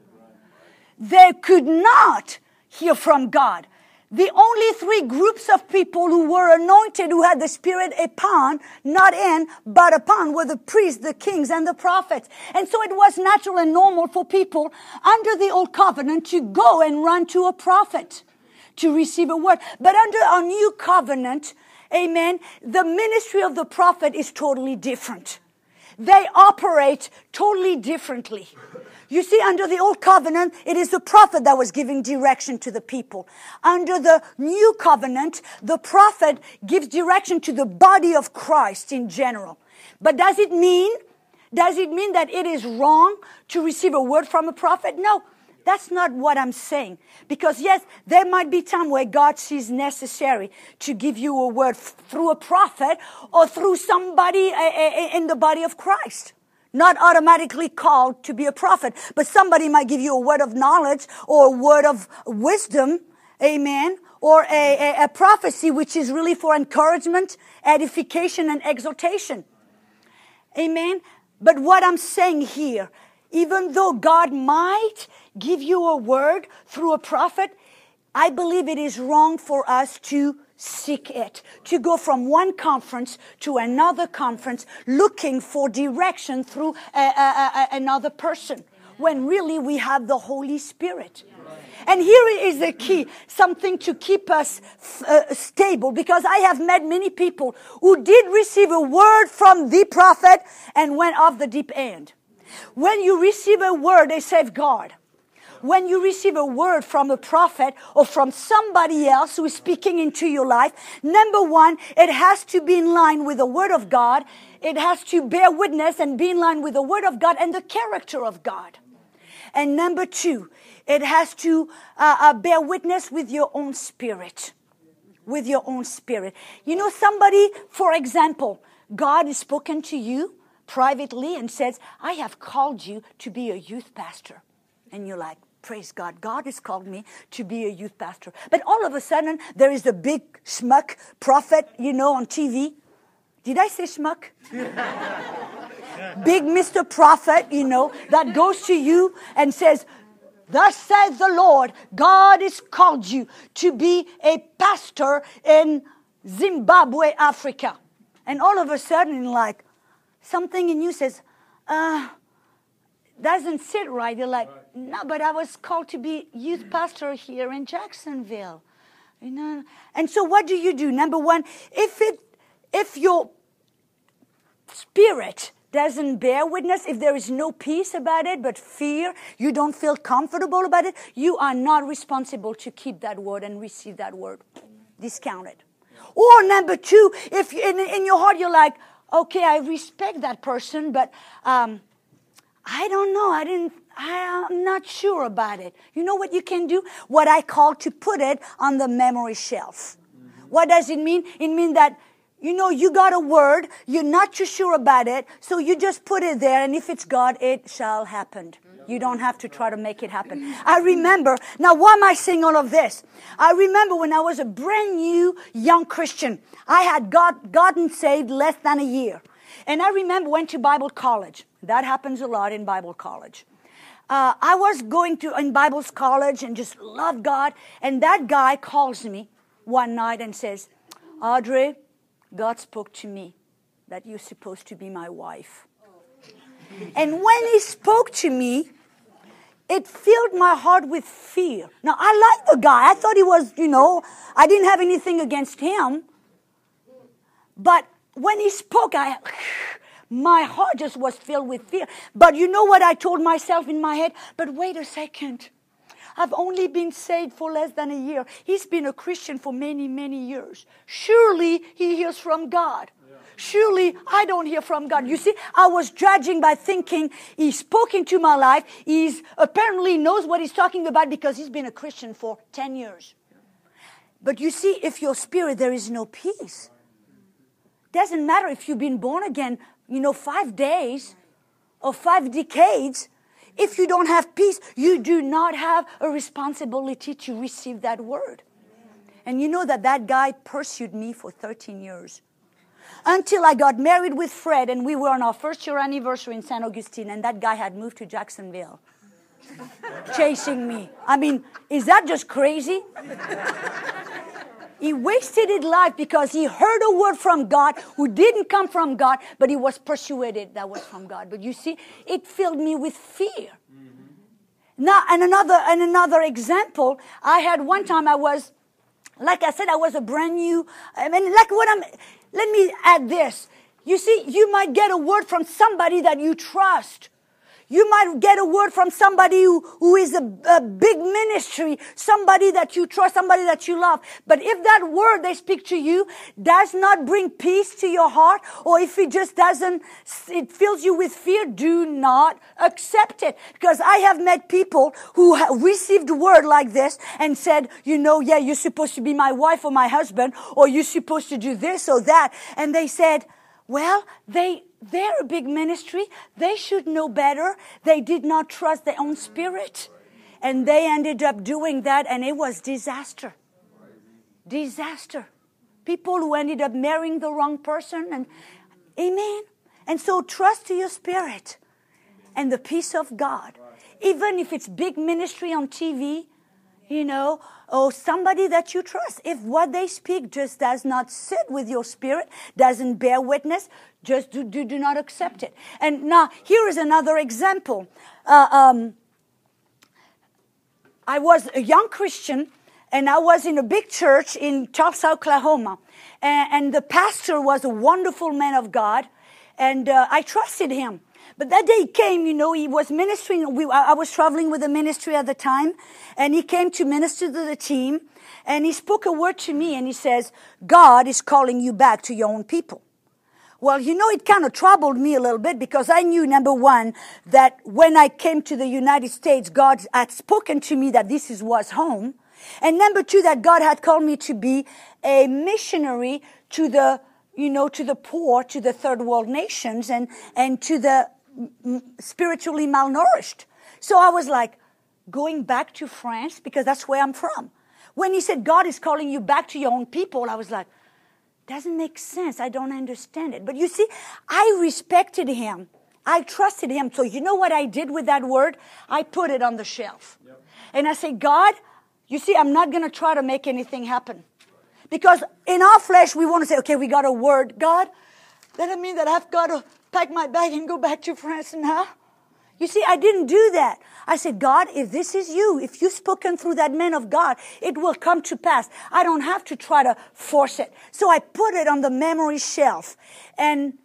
They could not hear from God the only three groups of people who were anointed, who had the Spirit upon, not in, but upon, were the priests, the kings, and the prophets. And so it was natural and normal for people under the old covenant to go and run to a prophet to receive a word. But under our new covenant, amen, the ministry of the prophet is totally different. They operate totally differently. You see, under the old covenant, it is the prophet that was giving direction to the people. Under the new covenant, the prophet gives direction to the body of Christ in general. But does it mean, does it mean that it is wrong to receive a word from a prophet? No. That's not what I'm saying. Because yes, there might be time where God sees necessary to give you a word f- through a prophet or through somebody a- a- in the body of Christ not automatically called to be a prophet, but somebody might give you a word of knowledge or a word of wisdom. Amen. Or a, a, a prophecy, which is really for encouragement, edification, and exhortation. Amen. But what I'm saying here, even though God might give you a word through a prophet, I believe it is wrong for us to seek it, to go from one conference to another conference looking for direction through a, a, a, another person when really we have the Holy Spirit. And here is the key, something to keep us uh, stable, because I have met many people who did receive a word from the prophet and went off the deep end. When you receive a word, they safeguard when you receive a word from a prophet or from somebody else who is speaking into your life, number one, it has to be in line with the word of God. It has to bear witness and be in line with the word of God and the character of God. And number two, it has to uh, uh, bear witness with your own spirit. With your own spirit. You know, somebody, for example, God has spoken to you privately and says, I have called you to be a youth pastor. And you're like, Praise God. God has called me to be a youth pastor. But all of a sudden, there is a big schmuck prophet, you know, on TV. Did I say schmuck? big Mr. Prophet, you know, that goes to you and says, Thus says the Lord, God has called you to be a pastor in Zimbabwe, Africa. And all of a sudden, like, something in you says, uh, doesn't sit right. You're like, no, but I was called to be youth pastor here in Jacksonville. You know, and so what do you do? Number one, if it, if your spirit doesn't bear witness, if there is no peace about it, but fear, you don't feel comfortable about it, you are not responsible to keep that word and receive that word. Discount it. Or number two, if in, in your heart you're like, okay, I respect that person, but um, I don't know. I didn't, I, am not sure about it. You know what you can do? What I call to put it on the memory shelf. Mm-hmm. What does it mean? It means that, you know, you got a word, you're not too sure about it, so you just put it there, and if it's God, it shall happen. You don't have to try to make it happen. I remember, now why am I saying all of this? I remember when I was a brand new young Christian. I had got, gotten saved less than a year. And I remember went to Bible college. That happens a lot in Bible college. Uh, I was going to in Bible college and just love God, and that guy calls me one night and says, "Audrey, God spoke to me that you're supposed to be my wife." And when he spoke to me, it filled my heart with fear. Now, I liked the guy. I thought he was, you know, I didn't have anything against him. But when he spoke, I, my heart just was filled with fear. But you know what I told myself in my head? But wait a second. I've only been saved for less than a year. He's been a Christian for many, many years. Surely he hears from God. Surely I don't hear from God. You see, I was judging by thinking he's spoken to my life. He's apparently knows what he's talking about because he's been a Christian for 10 years. But you see, if your spirit, there is no peace. Doesn't matter if you've been born again, you know, five days or five decades. If you don't have peace, you do not have a responsibility to receive that word. And you know that that guy pursued me for 13 years. Until I got married with Fred and we were on our first year anniversary in San Augustine and that guy had moved to Jacksonville. chasing me. I mean, is that just crazy? He wasted his life because he heard a word from God who didn't come from God, but he was persuaded that was from God. But you see, it filled me with fear. Mm-hmm. Now, and another, and another example, I had one time I was, like I said, I was a brand new, I mean, like what I'm, let me add this. You see, you might get a word from somebody that you trust you might get a word from somebody who, who is a, a big ministry, somebody that you trust, somebody that you love. But if that word they speak to you does not bring peace to your heart, or if it just doesn't, it fills you with fear, do not accept it. Because I have met people who received word like this and said, you know, yeah, you're supposed to be my wife or my husband, or you're supposed to do this or that. And they said, Well, they they're a big ministry. They should know better. They did not trust their own spirit. And they ended up doing that and it was disaster. Disaster. People who ended up marrying the wrong person and amen. And so trust to your spirit and the peace of God. Even if it's big ministry on TV, you know, or somebody that you trust. If what they speak just does not sit with your spirit, doesn't bear witness, just do, do, do not accept it. And now, here is another example. Uh, um, I was a young Christian and I was in a big church in Tulsa, Oklahoma. And, and the pastor was a wonderful man of God and uh, I trusted him. But that day he came, you know, he was ministering. We, I was traveling with the ministry at the time, and he came to minister to the team, and he spoke a word to me, and he says, God is calling you back to your own people. Well, you know, it kind of troubled me a little bit because I knew, number one, that when I came to the United States, God had spoken to me that this is, was home. And number two, that God had called me to be a missionary to the, you know, to the poor, to the third world nations and, and to the spiritually malnourished. So I was like, going back to France because that's where I'm from. When he said God is calling you back to your own people, I was like, doesn't make sense. I don't understand it. But you see, I respected him. I trusted him. So you know what I did with that word? I put it on the shelf. Yep. And I say, God, you see, I'm not going to try to make anything happen. Because in our flesh, we want to say, okay, we got a word. God, that doesn't mean that I've got to pack my bag and go back to France now. You see, I didn't do that. I said, God, if this is you, if you've spoken through that man of God, it will come to pass. I don't have to try to force it. So I put it on the memory shelf. And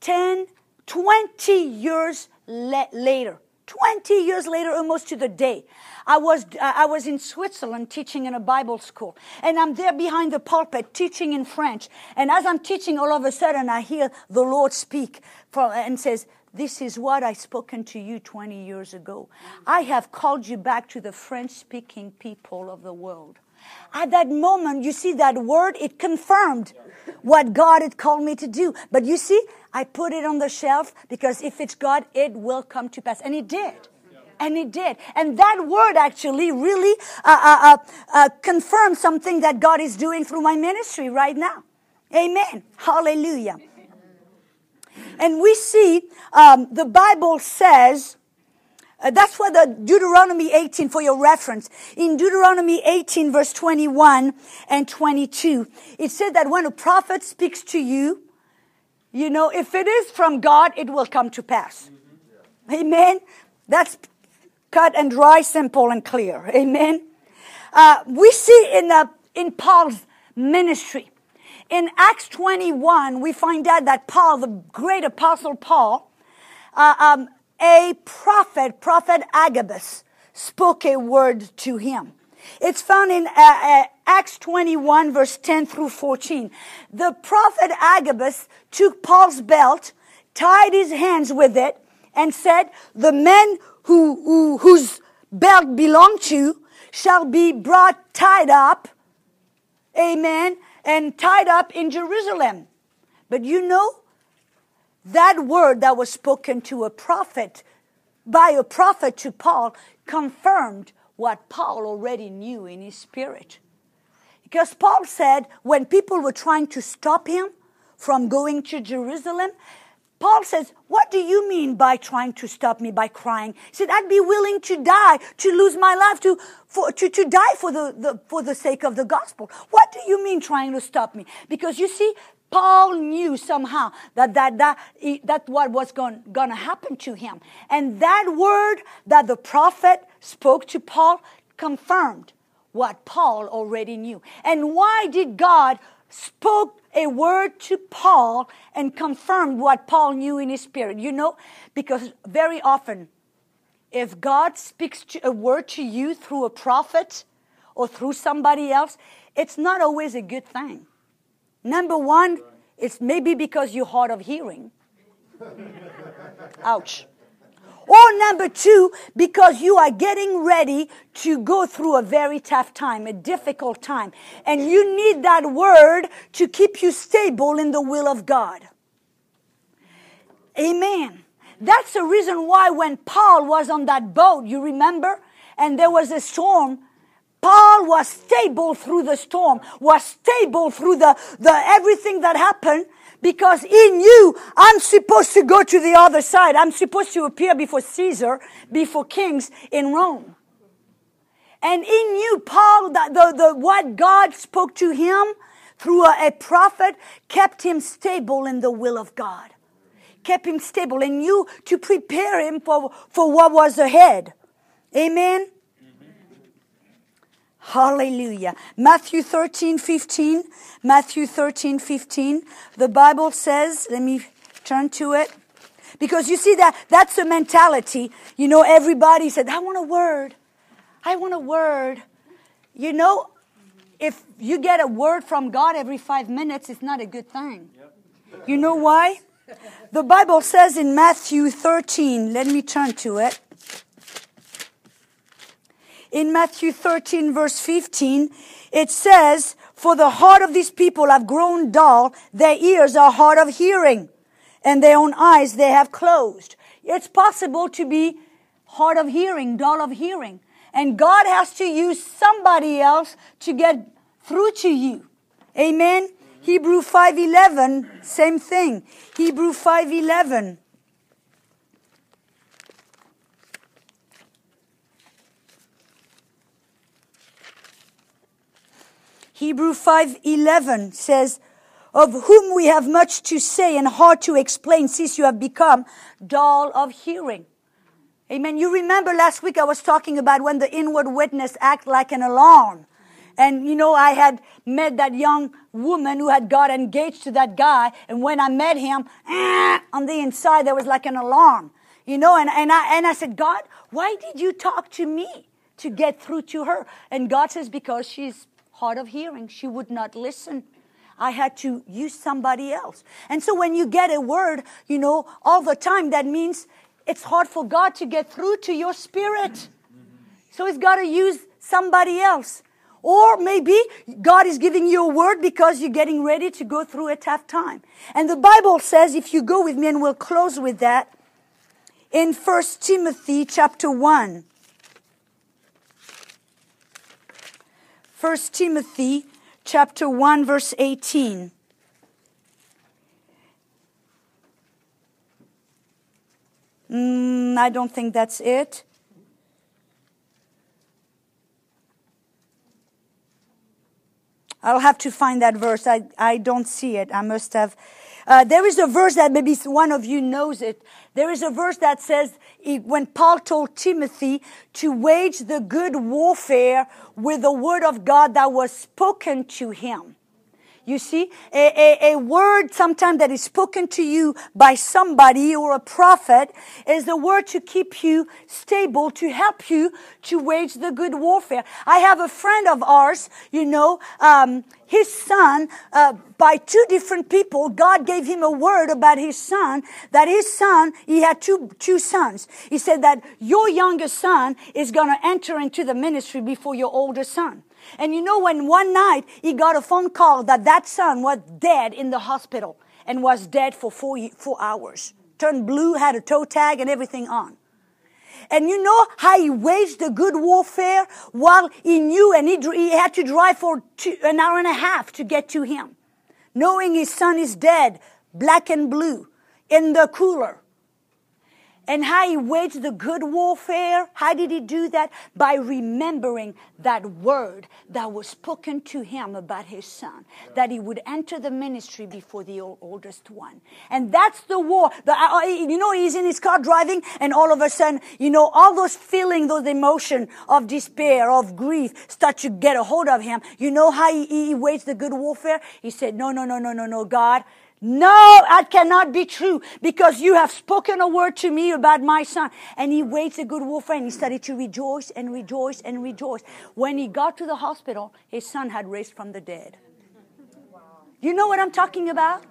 10, 20 years le- later, 20 years later, almost to the day, I was, I was in Switzerland teaching in a Bible school. And I'm there behind the pulpit teaching in French. And as I'm teaching, all of a sudden I hear the Lord speak for, and says, this is what I spoken to you 20 years ago. I have called you back to the French speaking people of the world. At that moment, you see that word, it confirmed what God had called me to do. But you see, I put it on the shelf because if it's God, it will come to pass. And it did. And it did. And that word actually really uh, uh, uh, uh something that God is doing through my ministry right now. Amen. Hallelujah. And we see um, the Bible says, uh, that's what the Deuteronomy 18 for your reference. In Deuteronomy 18 verse 21 and 22, it said that when a prophet speaks to you, you know, if it is from God, it will come to pass. Amen. That's cut and dry, simple and clear. Amen. Uh, we see in uh, in Paul's ministry in Acts 21, we find out that Paul, the great apostle Paul, uh, um, a prophet, prophet Agabus, spoke a word to him. It's found in uh, uh, Acts 21 verse 10 through 14. The prophet Agabus took Paul's belt, tied his hands with it, and said, the men who, who whose belt belonged to shall be brought tied up. Amen and tied up in Jerusalem. But you know, that word that was spoken to a prophet, by a prophet to Paul, confirmed what Paul already knew in his spirit. Because Paul said when people were trying to stop him from going to Jerusalem, Paul says, What do you mean by trying to stop me by crying? He said, I'd be willing to die, to lose my life, to, for, to, to die for the, the, for the sake of the gospel. What do you mean trying to stop me? Because you see, Paul knew somehow that that that that what was going, going to happen to him, and that word that the prophet spoke to Paul confirmed what Paul already knew. And why did God spoke a word to Paul and confirmed what Paul knew in his spirit. You know, because very often, if God speaks a word to you through a prophet or through somebody else, it's not always a good thing. Number one, it's maybe because you're hard of hearing. Ouch. Or number two, because you are getting ready to go through a very tough time, a difficult time. And you need that word to keep you stable in the will of God. Amen. That's the reason why when Paul was on that boat, you remember, and there was a storm, Paul was stable through the storm, was stable through the, the everything that happened because he knew I'm supposed to go to the other side. I'm supposed to appear before Caesar, before kings in Rome. And he knew Paul that the, the, what God spoke to him through a, a prophet kept him stable in the will of God. Kept him stable and knew to prepare him for, for what was ahead. Amen. Hallelujah. Matthew 13, 15. Matthew 13, 15. The Bible says, let me turn to it. Because you see that, that's a mentality. You know, everybody said, I want a word. I want a word. You know, if you get a word from God every five minutes, it's not a good thing. You know why? The Bible says in Matthew 13, let me turn to it in Matthew 13 verse 15, it says, For the heart of these people have grown dull, their ears are hard of hearing, and their own eyes they have closed. It's possible to be hard of hearing, dull of hearing. And God has to use somebody else to get through to you. Amen. Hebrew 5:11, same thing. Hebrew 5:11. Hebrew 5:11 says, "Of whom we have much to say and hard to explain, since you have become dull of hearing." Amen. You remember last week I was talking about when the inward witness act like an alarm. And you know, I had met that young woman who had got engaged to that guy. And when I met him, on the inside, there was like an alarm. You know, and, and I, and I said, God, why did you talk to me to get through to her? And God says, because she's hard of hearing. She would not listen. I had to use somebody else. And so when you get a word, you know, all the time, that means it's hard for God to get through to your spirit. So he's got to use somebody else. Or maybe God is giving you a word because you're getting ready to go through a tough time. And the Bible says, if you go with me, and we'll close with that, in 1 Timothy chapter 1. 1 Timothy chapter 1 verse 18. Mm, I don't think that's it. I'll have to find that verse. I, I don't see it. I must have. Uh, there is a verse that maybe one of you knows it. There is a verse that says, when Paul told Timothy to wage the good warfare with the word of God that was spoken to him. You see, a, a, a word sometimes that is spoken to you by somebody or a prophet is the word to keep you stable, to help you to wage the good warfare. I have a friend of ours, you know, um, his son, uh, by two different people, God gave him a word about his son, that his son, he had two, two sons. He said that your youngest son is going to enter into the ministry before your older son. And you know, when one night he got a phone call that that son was dead in the hospital and was dead for four, four hours. Turned blue, had a toe tag and everything on. And you know how he waged the good warfare while he knew and he, he had to drive for two, an hour and a half to get to him. Knowing his son is dead, black and blue, in the cooler and how he waged the good warfare. How did he do that? By remembering that word that was spoken to him about his son, that he would enter the ministry before the oldest one. And that's the war. Uh, uh you know, he's in his car driving and all of a sudden, you know, all those feelings, those emotions of despair, of grief start to get a hold of him. You know how he, he waged the good warfare? He said, no, no, no, no, no, no, God, no, that cannot be true because you have spoken a word to me about my son. And he waits a good warfare and he started to rejoice and rejoice and rejoice. When he got to the hospital, his son had raised from the dead. You know what I'm talking about?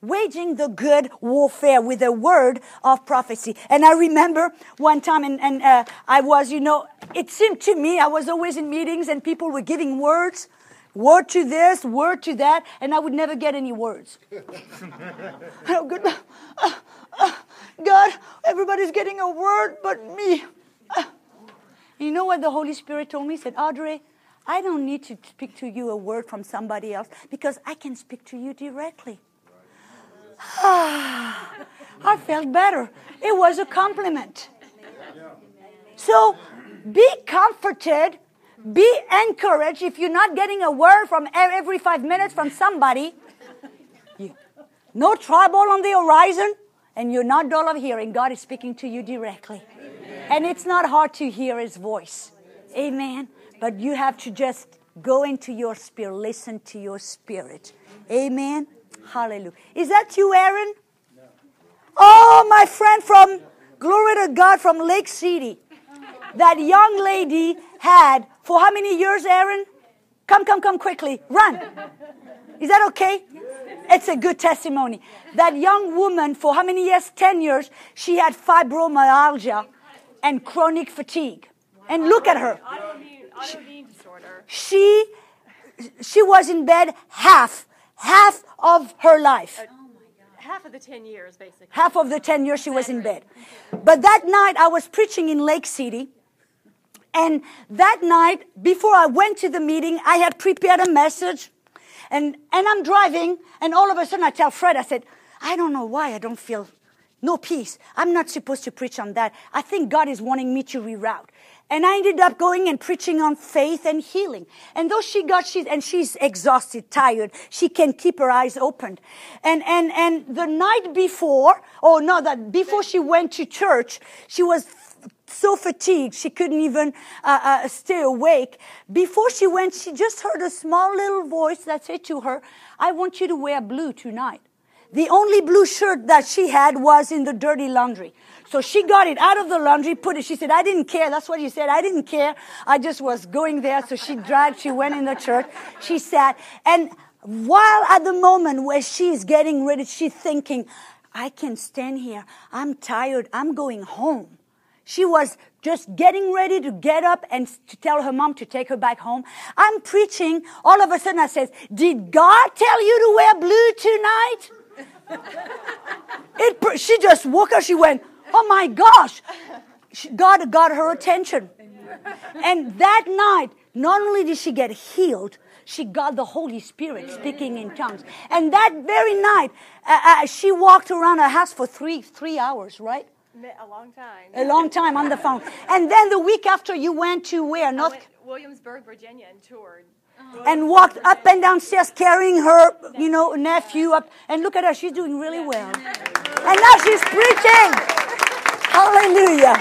Waging the good warfare with a word of prophecy. And I remember one time, and, and uh, I was, you know, it seemed to me, I was always in meetings and people were giving words word to this, word to that, and I would never get any words. oh, good. Uh, uh, God, everybody's getting a word but me. Uh, you know what the Holy Spirit told me? He said, Audrey, I don't need to speak to you a word from somebody else because I can speak to you directly. I felt better. It was a compliment. So be comforted, be encouraged. If you're not getting a word from every five minutes from somebody, no trouble on the horizon, and you're not dull of hearing. God is speaking to you directly. And it's not hard to hear his voice. Amen. But you have to just go into your spirit, listen to your spirit. Amen. Hallelujah. Is that you, Aaron? Oh, my friend from, glory to God, from Lake City. That young lady had, for how many years, Aaron? Come, come, come quickly. Run. Is that okay? It's a good testimony. That young woman, for how many years? 10 years, she had fibromyalgia and chronic fatigue. And look at her. Autoimmune disorder. She, she was in bed half, half of her life. Uh, half of the 10 years, basically. Half of the 10 years she was in bed. But that night I was preaching in Lake City. And that night, before I went to the meeting, I had prepared a message. And, and I'm driving, and all of a sudden I tell Fred, I said, I don't know why I don't feel no peace. I'm not supposed to preach on that. I think God is wanting me to reroute. And I ended up going and preaching on faith and healing. And though she got, she, and she's exhausted, tired, she can keep her eyes open. And, and, and the night before, oh no, that before she went to church, she was so fatigued she couldn't even uh, uh, stay awake. Before she went, she just heard a small little voice that said to her, I want you to wear blue tonight. The only blue shirt that she had was in the dirty laundry. So she got it out of the laundry, put it. She said, I didn't care. That's what she said. I didn't care. I just was going there. So she dragged, she went in the church. She sat. And while at the moment where she's getting ready, she's thinking, I can stand here. I'm tired. I'm going home. She was just getting ready to get up and to tell her mom to take her back home. I'm preaching. All of a sudden I says, did God tell you to wear blue tonight? it, she just woke up. She went, Oh my gosh! God got her attention. And that night, not only did she get healed, she got the Holy Spirit speaking in tongues. And that very night, uh, uh, she walked around her house for three three hours, right? A long time. A long time on the phone. And then the week after, you went to where? North Williamsburg, Virginia, and toured. And walked up and down stairs carrying her, you know, nephew up. And look at her, she's doing really well. And now she's preaching. Hallelujah.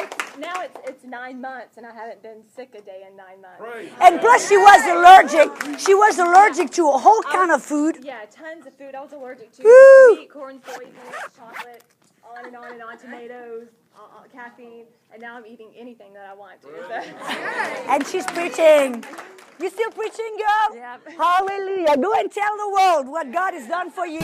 It's, now it's, it's nine months, and I haven't been sick a day in nine months. Right. And plus, she was allergic. She was allergic to a whole kind of food. Yeah, tons of food. I was allergic to Woo! meat, corn, soybeans, chocolate, on and on and on, tomatoes. Uh, uh, caffeine, and now I'm eating anything that I want to. So. and she's preaching. You still preaching, girl? Yeah. Hallelujah. Go and tell the world what God has done for you.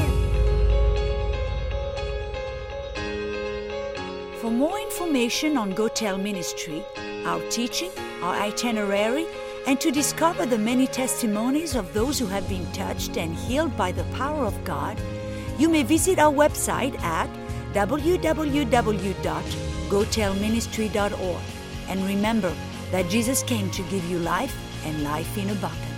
For more information on GoTell Ministry, our teaching, our itinerary, and to discover the many testimonies of those who have been touched and healed by the power of God, you may visit our website at www.gotellministry.org. And remember that Jesus came to give you life and life in abundance.